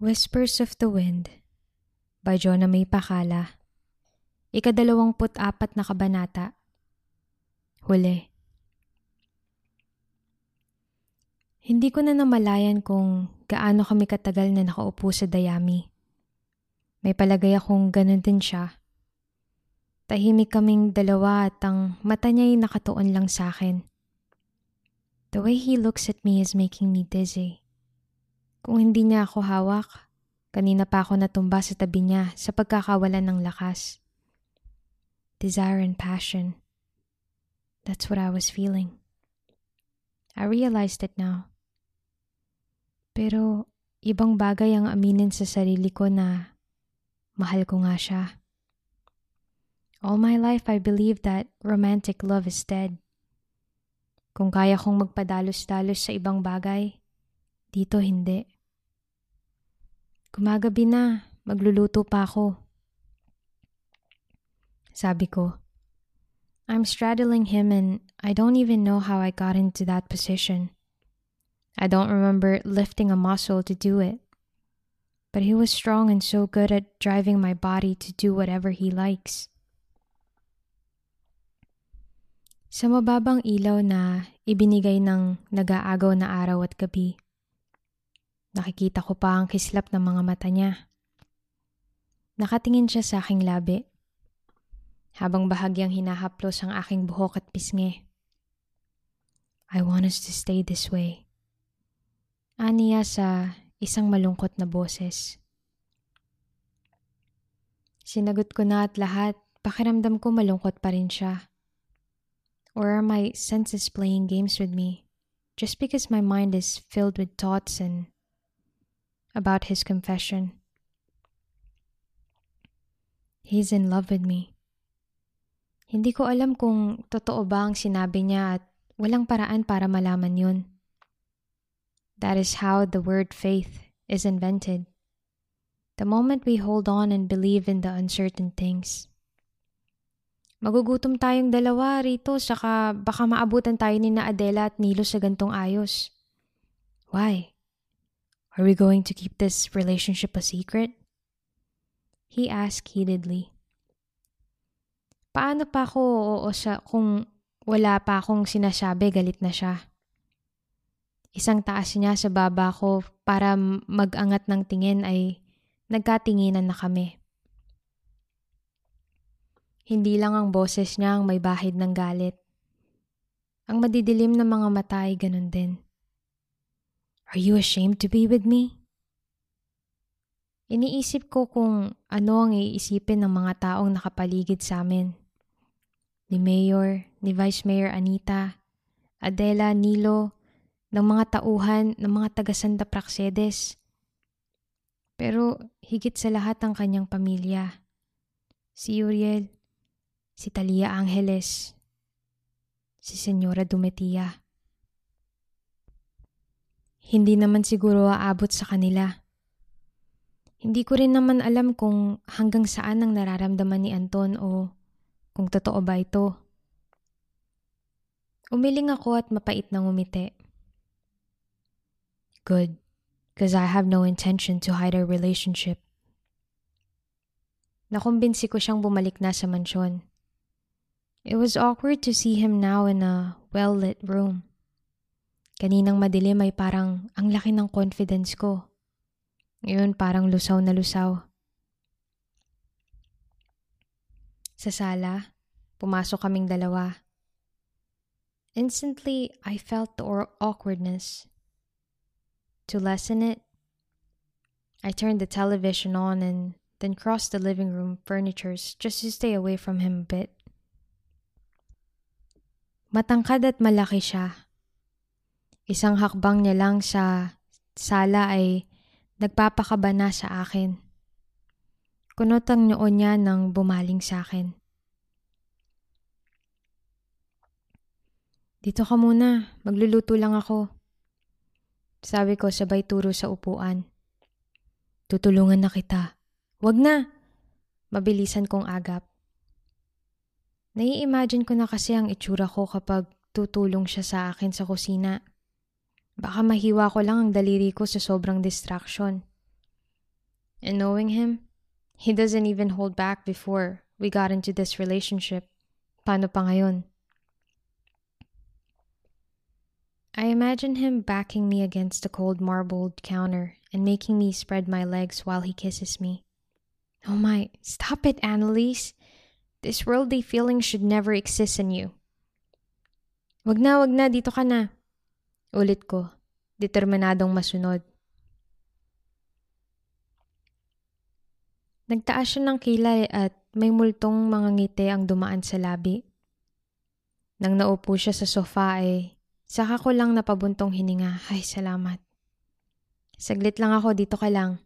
Whispers of the Wind by Jonah May Pakala Ikadalawamput apat na kabanata Huli Hindi ko na namalayan kung gaano kami katagal na nakaupo sa dayami. May palagay akong ganun din siya. Tahimik kaming dalawa at ang mata niya'y nakatuon lang sa akin. The way he looks at me is making me dizzy. Kung hindi niya ako hawak, kanina pa ako natumba sa tabi niya sa pagkakawalan ng lakas. Desire and passion. That's what I was feeling. I realized it now. Pero ibang bagay ang aminin sa sarili ko na mahal ko nga siya. All my life I believed that romantic love is dead. Kung kaya kong magpadalos-dalos sa ibang bagay, dito hindi. Gumagabi na, magluluto pa ako. Sabi ko, I'm straddling him and I don't even know how I got into that position. I don't remember lifting a muscle to do it. But he was strong and so good at driving my body to do whatever he likes. Sa mababang ilaw na ibinigay ng nag-aagaw na araw at gabi, Nakikita ko pa ang kislap ng mga mata niya. Nakatingin siya sa aking labi. Habang bahagyang hinahaplos ang aking buhok at pisngi. I want us to stay this way. Aniya sa isang malungkot na boses. Sinagot ko na at lahat, pakiramdam ko malungkot pa rin siya. Or are my senses playing games with me? Just because my mind is filled with thoughts and about his confession. He's in love with me. Hindi ko alam kung totoo ba ang sinabi niya at walang paraan para malaman yun. That is how the word faith is invented. The moment we hold on and believe in the uncertain things. Magugutom tayong dalawa rito saka baka maabutan tayo ni na Adela at Nilo sa gantong ayos. Why? Are we going to keep this relationship a secret? He asked heatedly. Paano pa ako oo sa kung wala pa akong sinasabi galit na siya? Isang taas niya sa baba ko para mag-angat ng tingin ay nagkatinginan na kami. Hindi lang ang boses niya ang may bahid ng galit. Ang madidilim na mga mata ay ganun din. Are you ashamed to be with me? Iniisip ko kung ano ang iisipin ng mga taong nakapaligid sa amin. Ni Mayor, ni Vice Mayor Anita, Adela, Nilo, ng mga tauhan ng mga taga Santa Praxedes. Pero higit sa lahat ang kanyang pamilya. Si Uriel, si Talia Angeles, si Senyora Dumetia. Hindi naman siguro aabot sa kanila. Hindi ko rin naman alam kung hanggang saan ang nararamdaman ni Anton o kung totoo ba ito. Umiling ako at mapait na ngumiti. Good, because I have no intention to hide our relationship. Nakumbinsi ko siyang bumalik na sa mansyon. It was awkward to see him now in a well-lit room. Kaninang madilim ay parang ang laki ng confidence ko. Ngayon parang lusaw na lusaw. Sa sala, pumasok kaming dalawa. Instantly, I felt the awkwardness. To lessen it, I turned the television on and then crossed the living room furnitures just to stay away from him a bit. Matangkad at malaki siya Isang hakbang niya lang sa sala ay nagpapakaba na sa akin. Kunot ang noon niya nang bumaling sa akin. Dito ka muna, magluluto lang ako. Sabi ko sabay turo sa upuan. Tutulungan na kita. Wag na! Mabilisan kong agap. Nai-imagine ko na kasi ang itsura ko kapag tutulong siya sa akin sa kusina. Baka mahiwa ko lang ang daliri ko sa sobrang distraction. And knowing him, he doesn't even hold back before we got into this relationship. Paano pa ngayon? I imagine him backing me against the cold marbled counter and making me spread my legs while he kisses me. Oh my, stop it, Annalise. This worldly feeling should never exist in you. Wag na, wag na, dito ka na. Ulit ko, determinadong masunod. Nagtaas siya ng kilay at may multong mga ngiti ang dumaan sa labi. Nang naupo siya sa sofa ay saka ko lang napabuntong hininga. Ay, salamat. Saglit lang ako, dito ka lang.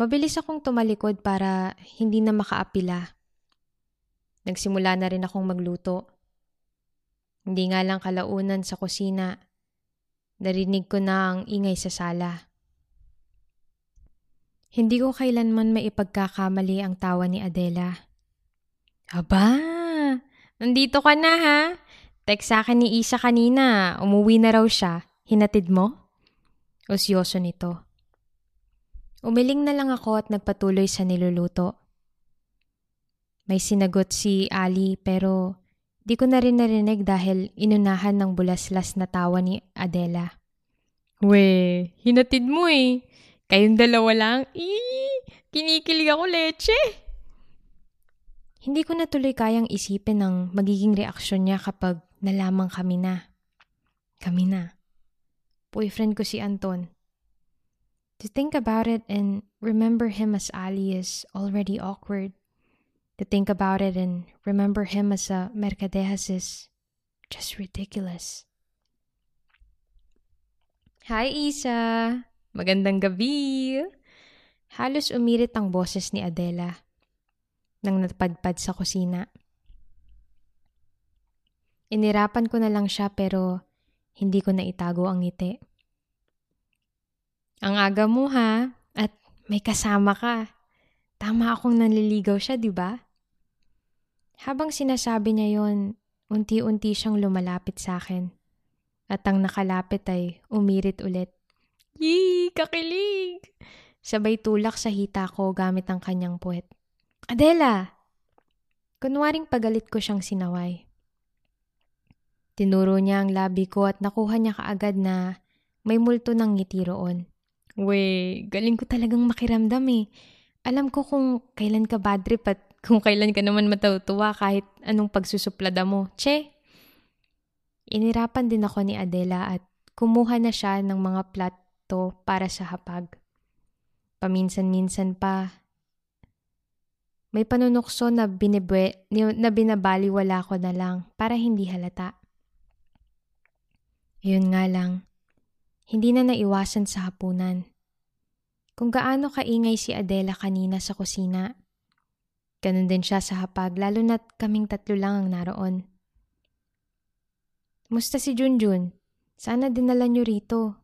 Mabilis akong tumalikod para hindi na makaapila. Nagsimula na rin akong magluto. Hindi nga lang kalaunan sa kusina. Narinig ko na ang ingay sa sala. Hindi ko kailanman maipagkakamali ang tawa ni Adela. Aba, nandito ka na ha? Text sa akin ni Isa kanina, umuwi na raw siya. Hinatid mo? Osyoso nito. Umiling na lang ako at nagpatuloy sa niluluto. May sinagot si Ali pero di ko na rin narinig dahil inunahan ng bulaslas na tawa ni Adela. We, hinatid mo eh. Kayong dalawa lang? Eee, kinikilig ako leche. Hindi ko na tuloy kayang isipin ang magiging reaksyon niya kapag nalaman kami na. Kami na. Boyfriend ko si Anton. To think about it and remember him as Ali is already awkward. To think about it and remember him as a Mercadejas is just ridiculous. Hi, Isa! Magandang gabi! Halos umirit ang boses ni Adela nang napadpad sa kusina. Inirapan ko na lang siya pero hindi ko na itago ang ngiti. Ang aga mo ha, at may kasama ka. Tama akong nanliligaw siya, di ba? Habang sinasabi niya yon, unti-unti siyang lumalapit sa akin. At ang nakalapit ay umirit ulit. Yee, kakilig! Sabay tulak sa hita ko gamit ang kanyang puwet. Adela! Kunwaring pagalit ko siyang sinaway. Tinuro niya ang labi ko at nakuha niya kaagad na may multo ng ngiti roon. We, galing ko talagang makiramdam eh. Alam ko kung kailan ka bad trip at kung kailan ka naman matutuwa kahit anong pagsusuplada mo. Che! Inirapan din ako ni Adela at kumuha na siya ng mga plato para sa hapag. Paminsan-minsan pa, may panunukso na, binibwe, na binabaliwala ko na lang para hindi halata. Yun nga lang, hindi na naiwasan sa hapunan. Kung gaano kaingay si Adela kanina sa kusina. Ganon din siya sa hapag lalo na't kaming tatlo lang ang naroon. Musta si Junjun? Sana dinala niyo rito.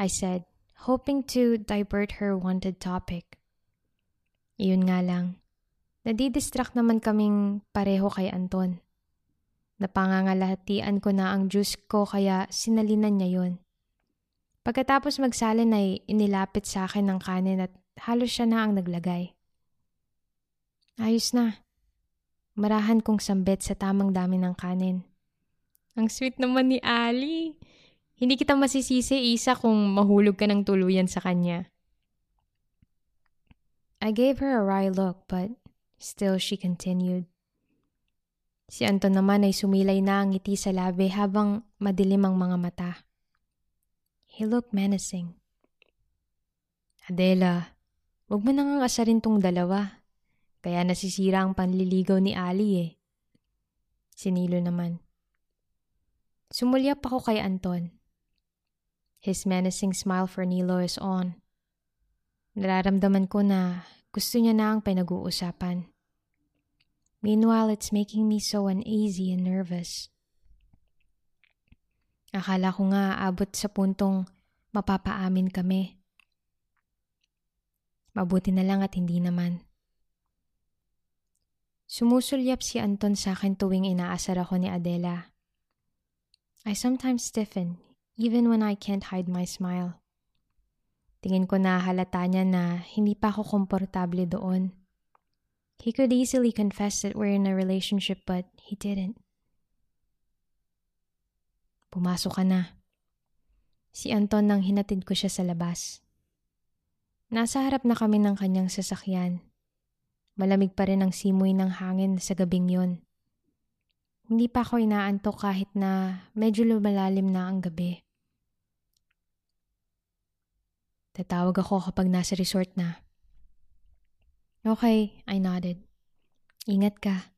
I said, hoping to divert her wanted topic. Iyon nga lang. Nadidistract naman kaming pareho kay Anton. Napangangalahatian ko na ang juice ko kaya sinalinan niya yon. Pagkatapos magsalin ay inilapit sa akin ng kanin at halos siya na ang naglagay. Ayos na. Marahan kong sambet sa tamang dami ng kanin. Ang sweet naman ni Ali. Hindi kita masisisi, Isa, kung mahulog ka ng tuluyan sa kanya. I gave her a wry look but still she continued. Si Anton naman ay sumilay na ang ngiti sa labi habang madilim ang mga mata. He looked menacing. Adela, wag mo nang asarin tong dalawa. Kaya nasisira ang panliligaw ni Ali eh. Sinilo naman. Sumulyap ako kay Anton. His menacing smile for Nilo is on. Nararamdaman ko na gusto niya na ang pinag-uusapan. Meanwhile, it's making me so uneasy and nervous. Akala ko nga abot sa puntong mapapaamin kami. Mabuti na lang at hindi naman. Sumusulyap si Anton sa akin tuwing inaasar ako ni Adela. I sometimes stiffen, even when I can't hide my smile. Tingin ko na halata niya na hindi pa ako komportable doon. He could easily confess that we're in a relationship but he didn't. Pumasok ka na. Si Anton nang hinatid ko siya sa labas. Nasa harap na kami ng kanyang sasakyan. Malamig pa rin ang simoy ng hangin sa gabing yon. Hindi pa ako inaantok kahit na medyo lumalalim na ang gabi. Tatawag ako kapag nasa resort na. Okay, I nodded. Ingat ka.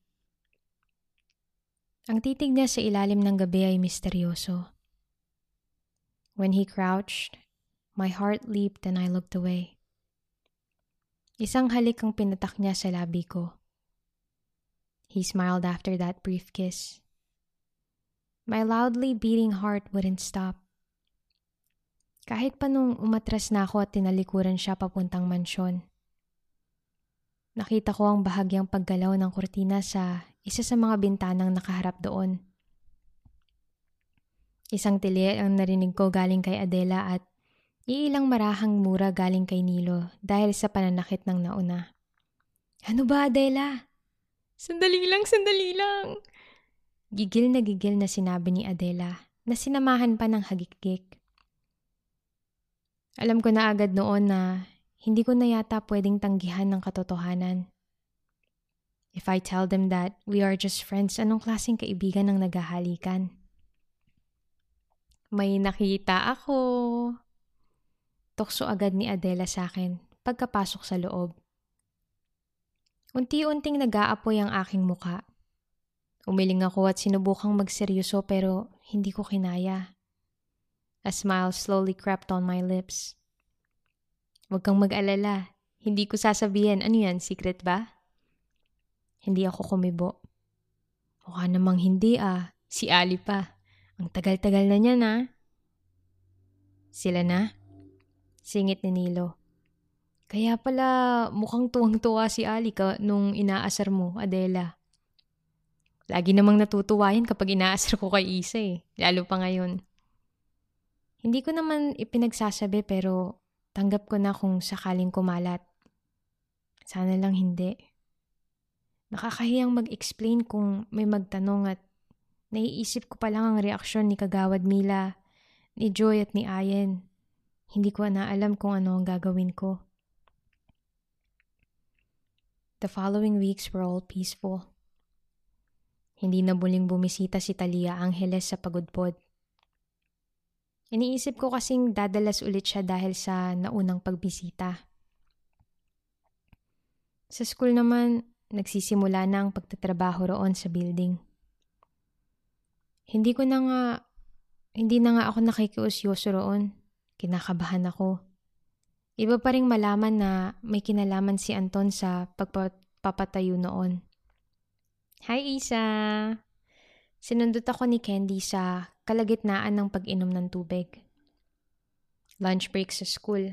Ang titig niya sa ilalim ng gabi ay misteryoso. When he crouched, my heart leaped and I looked away. Isang halik ang pinatak niya sa labi ko. He smiled after that brief kiss. My loudly beating heart wouldn't stop. Kahit pa nung umatras na ako at tinalikuran siya papuntang mansyon. Nakita ko ang bahagyang paggalaw ng kurtina sa isa sa mga bintanang nakaharap doon. Isang tili ang narinig ko galing kay Adela at iilang marahang mura galing kay Nilo dahil sa pananakit ng nauna. Ano ba, Adela? Sandali lang, sandali lang. Gigil na gigil na sinabi ni Adela na sinamahan pa ng hagikik. Alam ko na agad noon na hindi ko na yata pwedeng tanggihan ng katotohanan. If I tell them that we are just friends, anong klaseng kaibigan ang naghahalikan? May nakita ako. Tukso agad ni Adela sa akin pagkapasok sa loob. Unti-unting nag-aapoy ang aking muka. Umiling ako at sinubukang magseryoso pero hindi ko kinaya. A smile slowly crept on my lips. Huwag kang mag-alala. Hindi ko sasabihin. Ano yan? Secret ba? Hindi ako kumibo. Mukha namang hindi ah. Si Ali pa. Ang tagal-tagal na niya na. Sila na? Singit ni Nilo. Kaya pala mukhang tuwang-tuwa si Ali ka nung inaasar mo, Adela. Lagi namang natutuwa yan kapag inaasar ko kay Isa eh, lalo pa ngayon. Hindi ko naman ipinagsasabi pero tanggap ko na kung sakaling kumalat. Sana lang hindi. Nakakahiyang mag-explain kung may magtanong at naiisip ko pa lang ang reaksyon ni Kagawad Mila, ni Joy at ni Ayen. Hindi ko na alam kung ano ang gagawin ko. The following weeks were all peaceful. Hindi na muling bumisita si Talia Angeles sa pagudpod. Iniisip ko kasing dadalas ulit siya dahil sa naunang pagbisita. Sa school naman, nagsisimula na ang pagtatrabaho roon sa building. Hindi ko na nga, hindi na nga ako nakikiusyoso roon. Kinakabahan ako. Iba pa rin malaman na may kinalaman si Anton sa pagpapatayo noon. Hi, Isa! Sinundot ako ni Candy sa kalagitnaan ng pag-inom ng tubig. Lunch break sa school.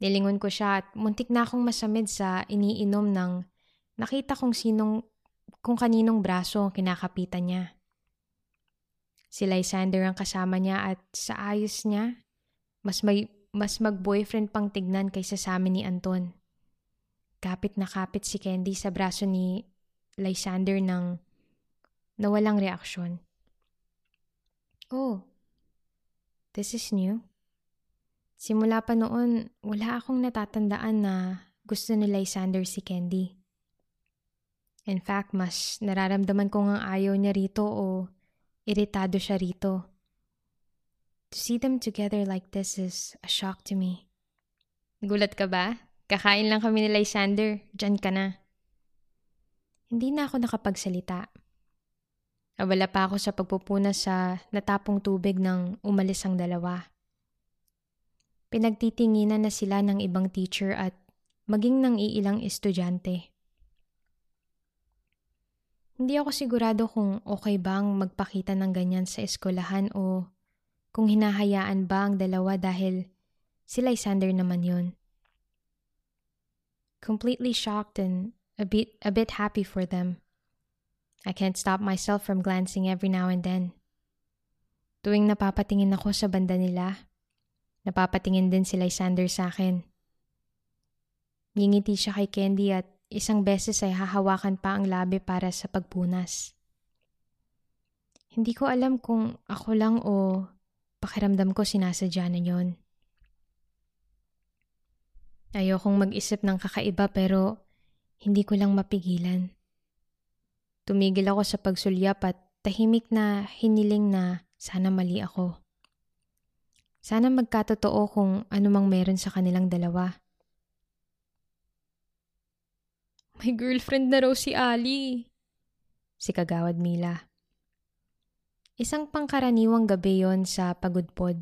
Nilingon ko siya at muntik na akong masamid sa iniinom ng nakita kong sinong kung kaninong braso ang kinakapitan niya. Si Lysander ang kasama niya at sa ayos niya, mas may mas mag-boyfriend pang tignan kaysa sa amin ni Anton. Kapit na kapit si Candy sa braso ni Lysander nang nawalang reaksyon. Oh, this is new. Simula pa noon, wala akong natatandaan na gusto ni Lysander si Candy. In fact, mas nararamdaman ko ngang ayaw niya rito o iritado siya rito. To see them together like this is a shock to me. Gulat ka ba? Kakain lang kami ni Lysander. Diyan ka na. Hindi na ako nakapagsalita. Abala pa ako sa pagpupuna sa natapong tubig nang umalis ang dalawa. Pinagtitinginan na sila ng ibang teacher at maging ng iilang estudyante. Hindi ako sigurado kung okay bang magpakita ng ganyan sa eskwelahan o kung hinahayaan ba ang dalawa dahil si Lysander naman yon. Completely shocked and a bit, a bit happy for them. I can't stop myself from glancing every now and then. Tuwing napapatingin ako sa banda nila, Napapatingin din si Lysander sa akin. Ngingiti siya kay Candy at isang beses ay hahawakan pa ang labi para sa pagpunas. Hindi ko alam kung ako lang o pakiramdam ko sinasadya na yon. Ayokong mag-isip ng kakaiba pero hindi ko lang mapigilan. Tumigil ako sa pagsulyap at tahimik na hiniling na sana mali ako. Sana magkatotoo kung anumang meron sa kanilang dalawa. May girlfriend na raw si Ali. Si Kagawad Mila. Isang pangkaraniwang gabi yon sa pagudpod.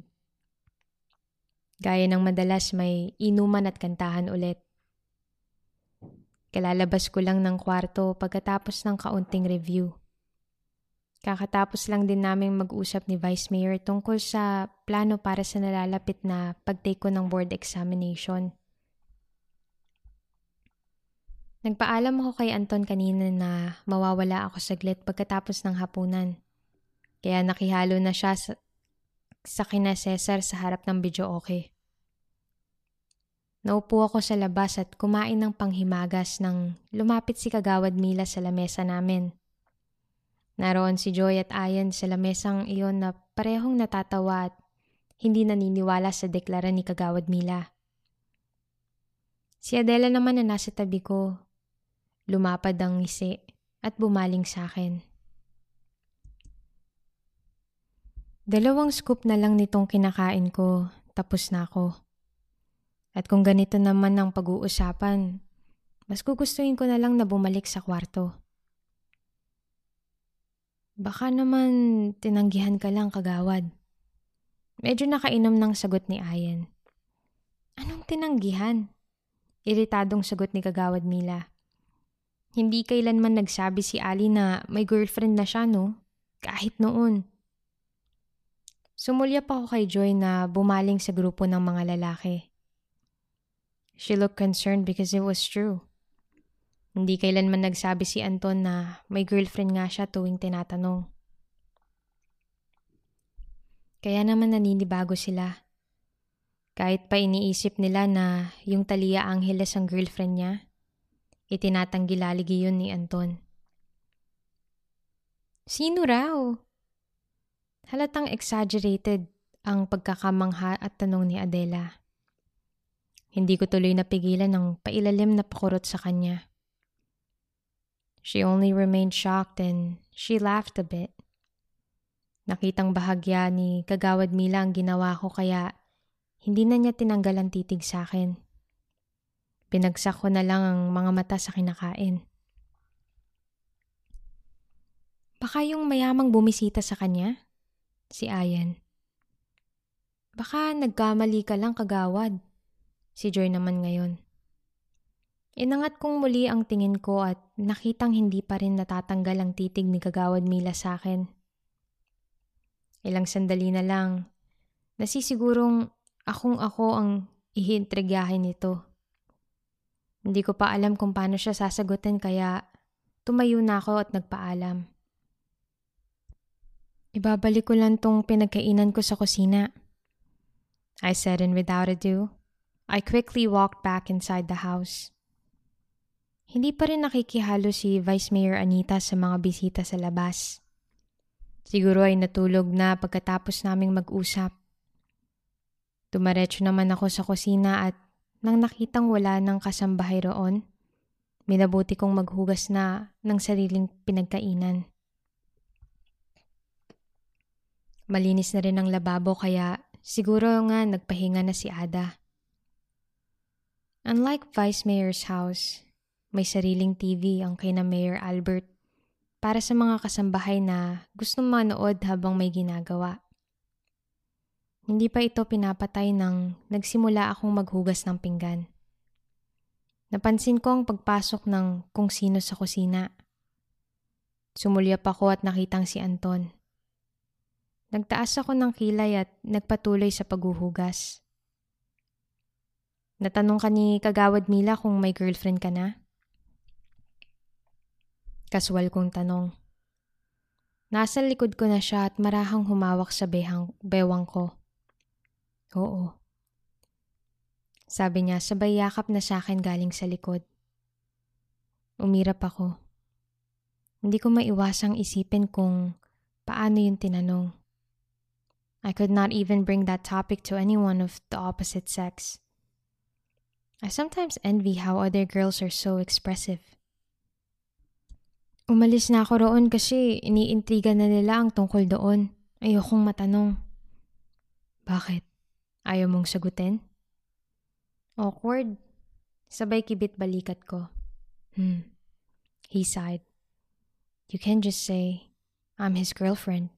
Gaya ng madalas may inuman at kantahan ulit. Kalalabas ko lang ng kwarto pagkatapos ng kaunting review. Kakatapos lang din naming mag-usap ni Vice Mayor tungkol sa plano para sa nalalapit na pagtake ko ng board examination. Nagpaalam ako kay Anton kanina na mawawala ako saglit pagkatapos ng hapunan. Kaya nakihalo na siya sa, sa kina Cesar sa harap ng video okay. Naupo ako sa labas at kumain ng panghimagas nang lumapit si Kagawad Mila sa lamesa namin. Naroon si Joy at Ayan sa lamesang iyon na parehong natatawa at hindi naniniwala sa deklara ni Kagawad Mila. Si Adela naman na nasa tabi ko. Lumapad ang ngisi at bumaling sa akin. Dalawang scoop na lang nitong kinakain ko, tapos na ako. At kung ganito naman ang pag-uusapan, mas gugustuhin ko na lang na bumalik sa kwarto. Baka naman tinanggihan ka lang kagawad. Medyo nakainom ng sagot ni Ayen. Anong tinanggihan? Iritadong sagot ni Kagawad Mila. Hindi kailanman nagsabi si Ali na may girlfriend na siya, no? Kahit noon. Sumulya pa ako kay Joy na bumaling sa grupo ng mga lalaki. She looked concerned because it was true. Hindi kailanman nagsabi si Anton na may girlfriend nga siya tuwing tinatanong. Kaya naman naninibago sila. Kahit pa iniisip nila na yung Talia Angeles ang girlfriend niya, itinatanggi laligi yun ni Anton. Sino raw? Halatang exaggerated ang pagkakamangha at tanong ni Adela. Hindi ko tuloy napigilan ng pailalim na pakurot sa kanya. She only remained shocked and she laughed a bit. Nakitang bahagya ni Kagawad Mila ang ginawa ko kaya hindi na niya tinanggal ang titig sa akin. Pinagsak ko na lang ang mga mata sa kinakain. Baka yung mayamang bumisita sa kanya? Si Ayan. Baka nagkamali ka lang kagawad. Si Joy naman ngayon. Inangat kong muli ang tingin ko at nakitang hindi pa rin natatanggal ang titig ni Kagawad Mila sa akin. Ilang sandali na lang, nasisigurong akong ako ang ihintrigyahin nito. Hindi ko pa alam kung paano siya sasagutin kaya tumayo na ako at nagpaalam. Ibabalik ko lang tong pinagkainan ko sa kusina. I said and without ado, I quickly walked back inside the house. Hindi pa rin nakikihalo si Vice Mayor Anita sa mga bisita sa labas. Siguro ay natulog na pagkatapos naming mag-usap. Tumaretso naman ako sa kusina at nang nakitang wala ng kasambahay roon, minabuti kong maghugas na ng sariling pinagkainan. Malinis na rin ang lababo kaya siguro nga nagpahinga na si Ada. Unlike Vice Mayor's house, may sariling TV ang kay na Mayor Albert para sa mga kasambahay na gustong manood habang may ginagawa. Hindi pa ito pinapatay nang nagsimula akong maghugas ng pinggan. Napansin ko ang pagpasok ng kung sino sa kusina. Sumulyap ako at nakitang si Anton. Nagtaas ako ng kilay at nagpatuloy sa paghuhugas. Natanong ka ni Kagawad Mila kung may girlfriend ka na? Kaswal kong tanong. Nasa likod ko na siya at marahang humawak sa behang, bewang ko. Oo. Sabi niya sabay yakap na sa akin galing sa likod. Umirap ako. Hindi ko maiwasang isipin kung paano yung tinanong. I could not even bring that topic to anyone of the opposite sex. I sometimes envy how other girls are so expressive. Umalis na ako roon kasi iniintriga na nila ang tungkol doon. Ayokong matanong. Bakit? Ayaw mong sagutin? Awkward. Sabay kibit balikat ko. Hmm. He sighed. You can just say, I'm his girlfriend.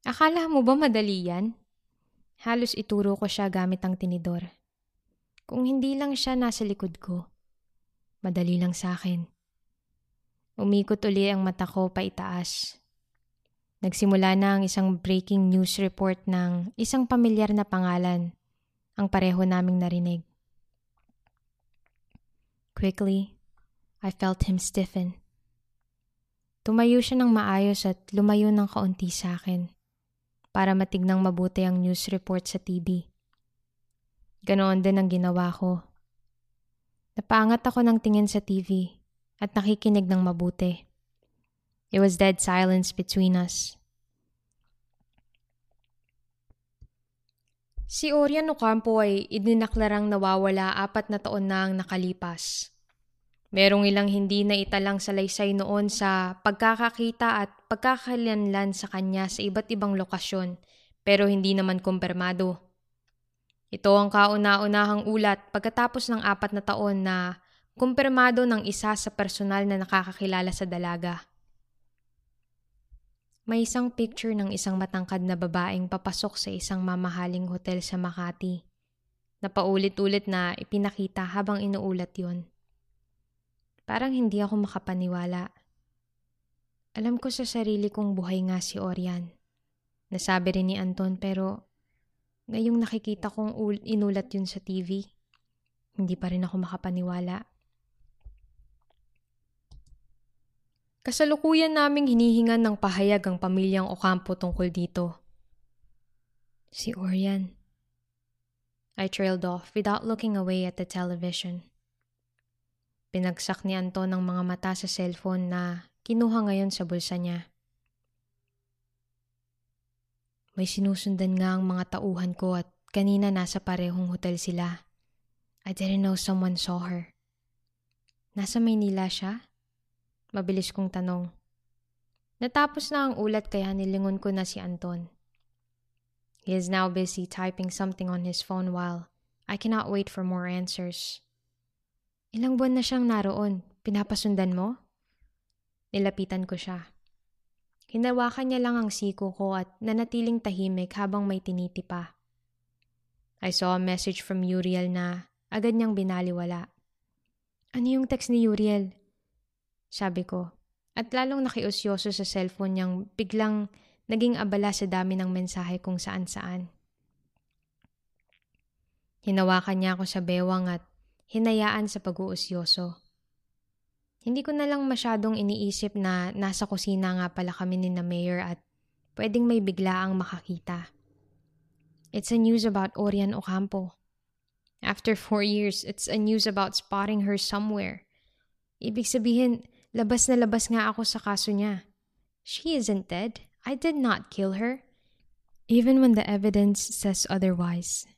Akala mo ba madali yan? Halos ituro ko siya gamit ang tinidor. Kung hindi lang siya nasa likod ko, madali lang sa akin. Umikot uli ang mata ko pa itaas. Nagsimula na ang isang breaking news report ng isang pamilyar na pangalan ang pareho naming narinig. Quickly, I felt him stiffen. Tumayo siya ng maayos at lumayo ng kaunti sa akin para matignang mabuti ang news report sa TV. Ganoon din ang ginawa ko. Napangat ako ng tingin sa TV at nakikinig ng mabuti. It was dead silence between us. Si Orian Ocampo ay idinaklarang nawawala apat na taon na ang nakalipas. Merong ilang hindi na italang salaysay noon sa pagkakakita at pagkakalanlan sa kanya sa iba't ibang lokasyon pero hindi naman kumpirmado. Ito ang kauna-unahang ulat pagkatapos ng apat na taon na kumpirmado ng isa sa personal na nakakakilala sa dalaga. May isang picture ng isang matangkad na babaeng papasok sa isang mamahaling hotel sa Makati. Na paulit-ulit na ipinakita habang inuulat yon. Parang hindi ako makapaniwala. Alam ko sa sarili kong buhay nga si Orian. Nasabi rin ni Anton pero ngayong nakikita kong inulat yun sa TV, hindi pa rin ako makapaniwala. Kasalukuyan naming hinihingan ng pahayag ang pamilyang Ocampo tungkol dito. Si Orian. I trailed off without looking away at the television. Pinagsak ni Anton ang mga mata sa cellphone na kinuha ngayon sa bulsa niya. May sinusundan nga ang mga tauhan ko at kanina nasa parehong hotel sila. I didn't know someone saw her. Nasa Maynila siya? Mabilis kong tanong. Natapos na ang ulat kaya nilingon ko na si Anton. He is now busy typing something on his phone while I cannot wait for more answers. Ilang buwan na siyang naroon. Pinapasundan mo? Nilapitan ko siya. Hinawakan niya lang ang siko ko at nanatiling tahimik habang may tiniti pa. I saw a message from Uriel na agad niyang binaliwala. Ano yung text ni Uriel? Sabi ko. At lalong nakiusyoso sa cellphone niyang biglang naging abala sa dami ng mensahe kung saan-saan. Hinawakan niya ako sa bewang at hinayaan sa pag-uusyoso. Hindi ko na lang masyadong iniisip na nasa kusina nga pala kami ni na Mayor at pwedeng may biglaang makakita. It's a news about Orian Ocampo. After four years, it's a news about spotting her somewhere. Ibig sabihin, labas na labas nga ako sa kaso niya. She isn't dead. I did not kill her. Even when the evidence says otherwise,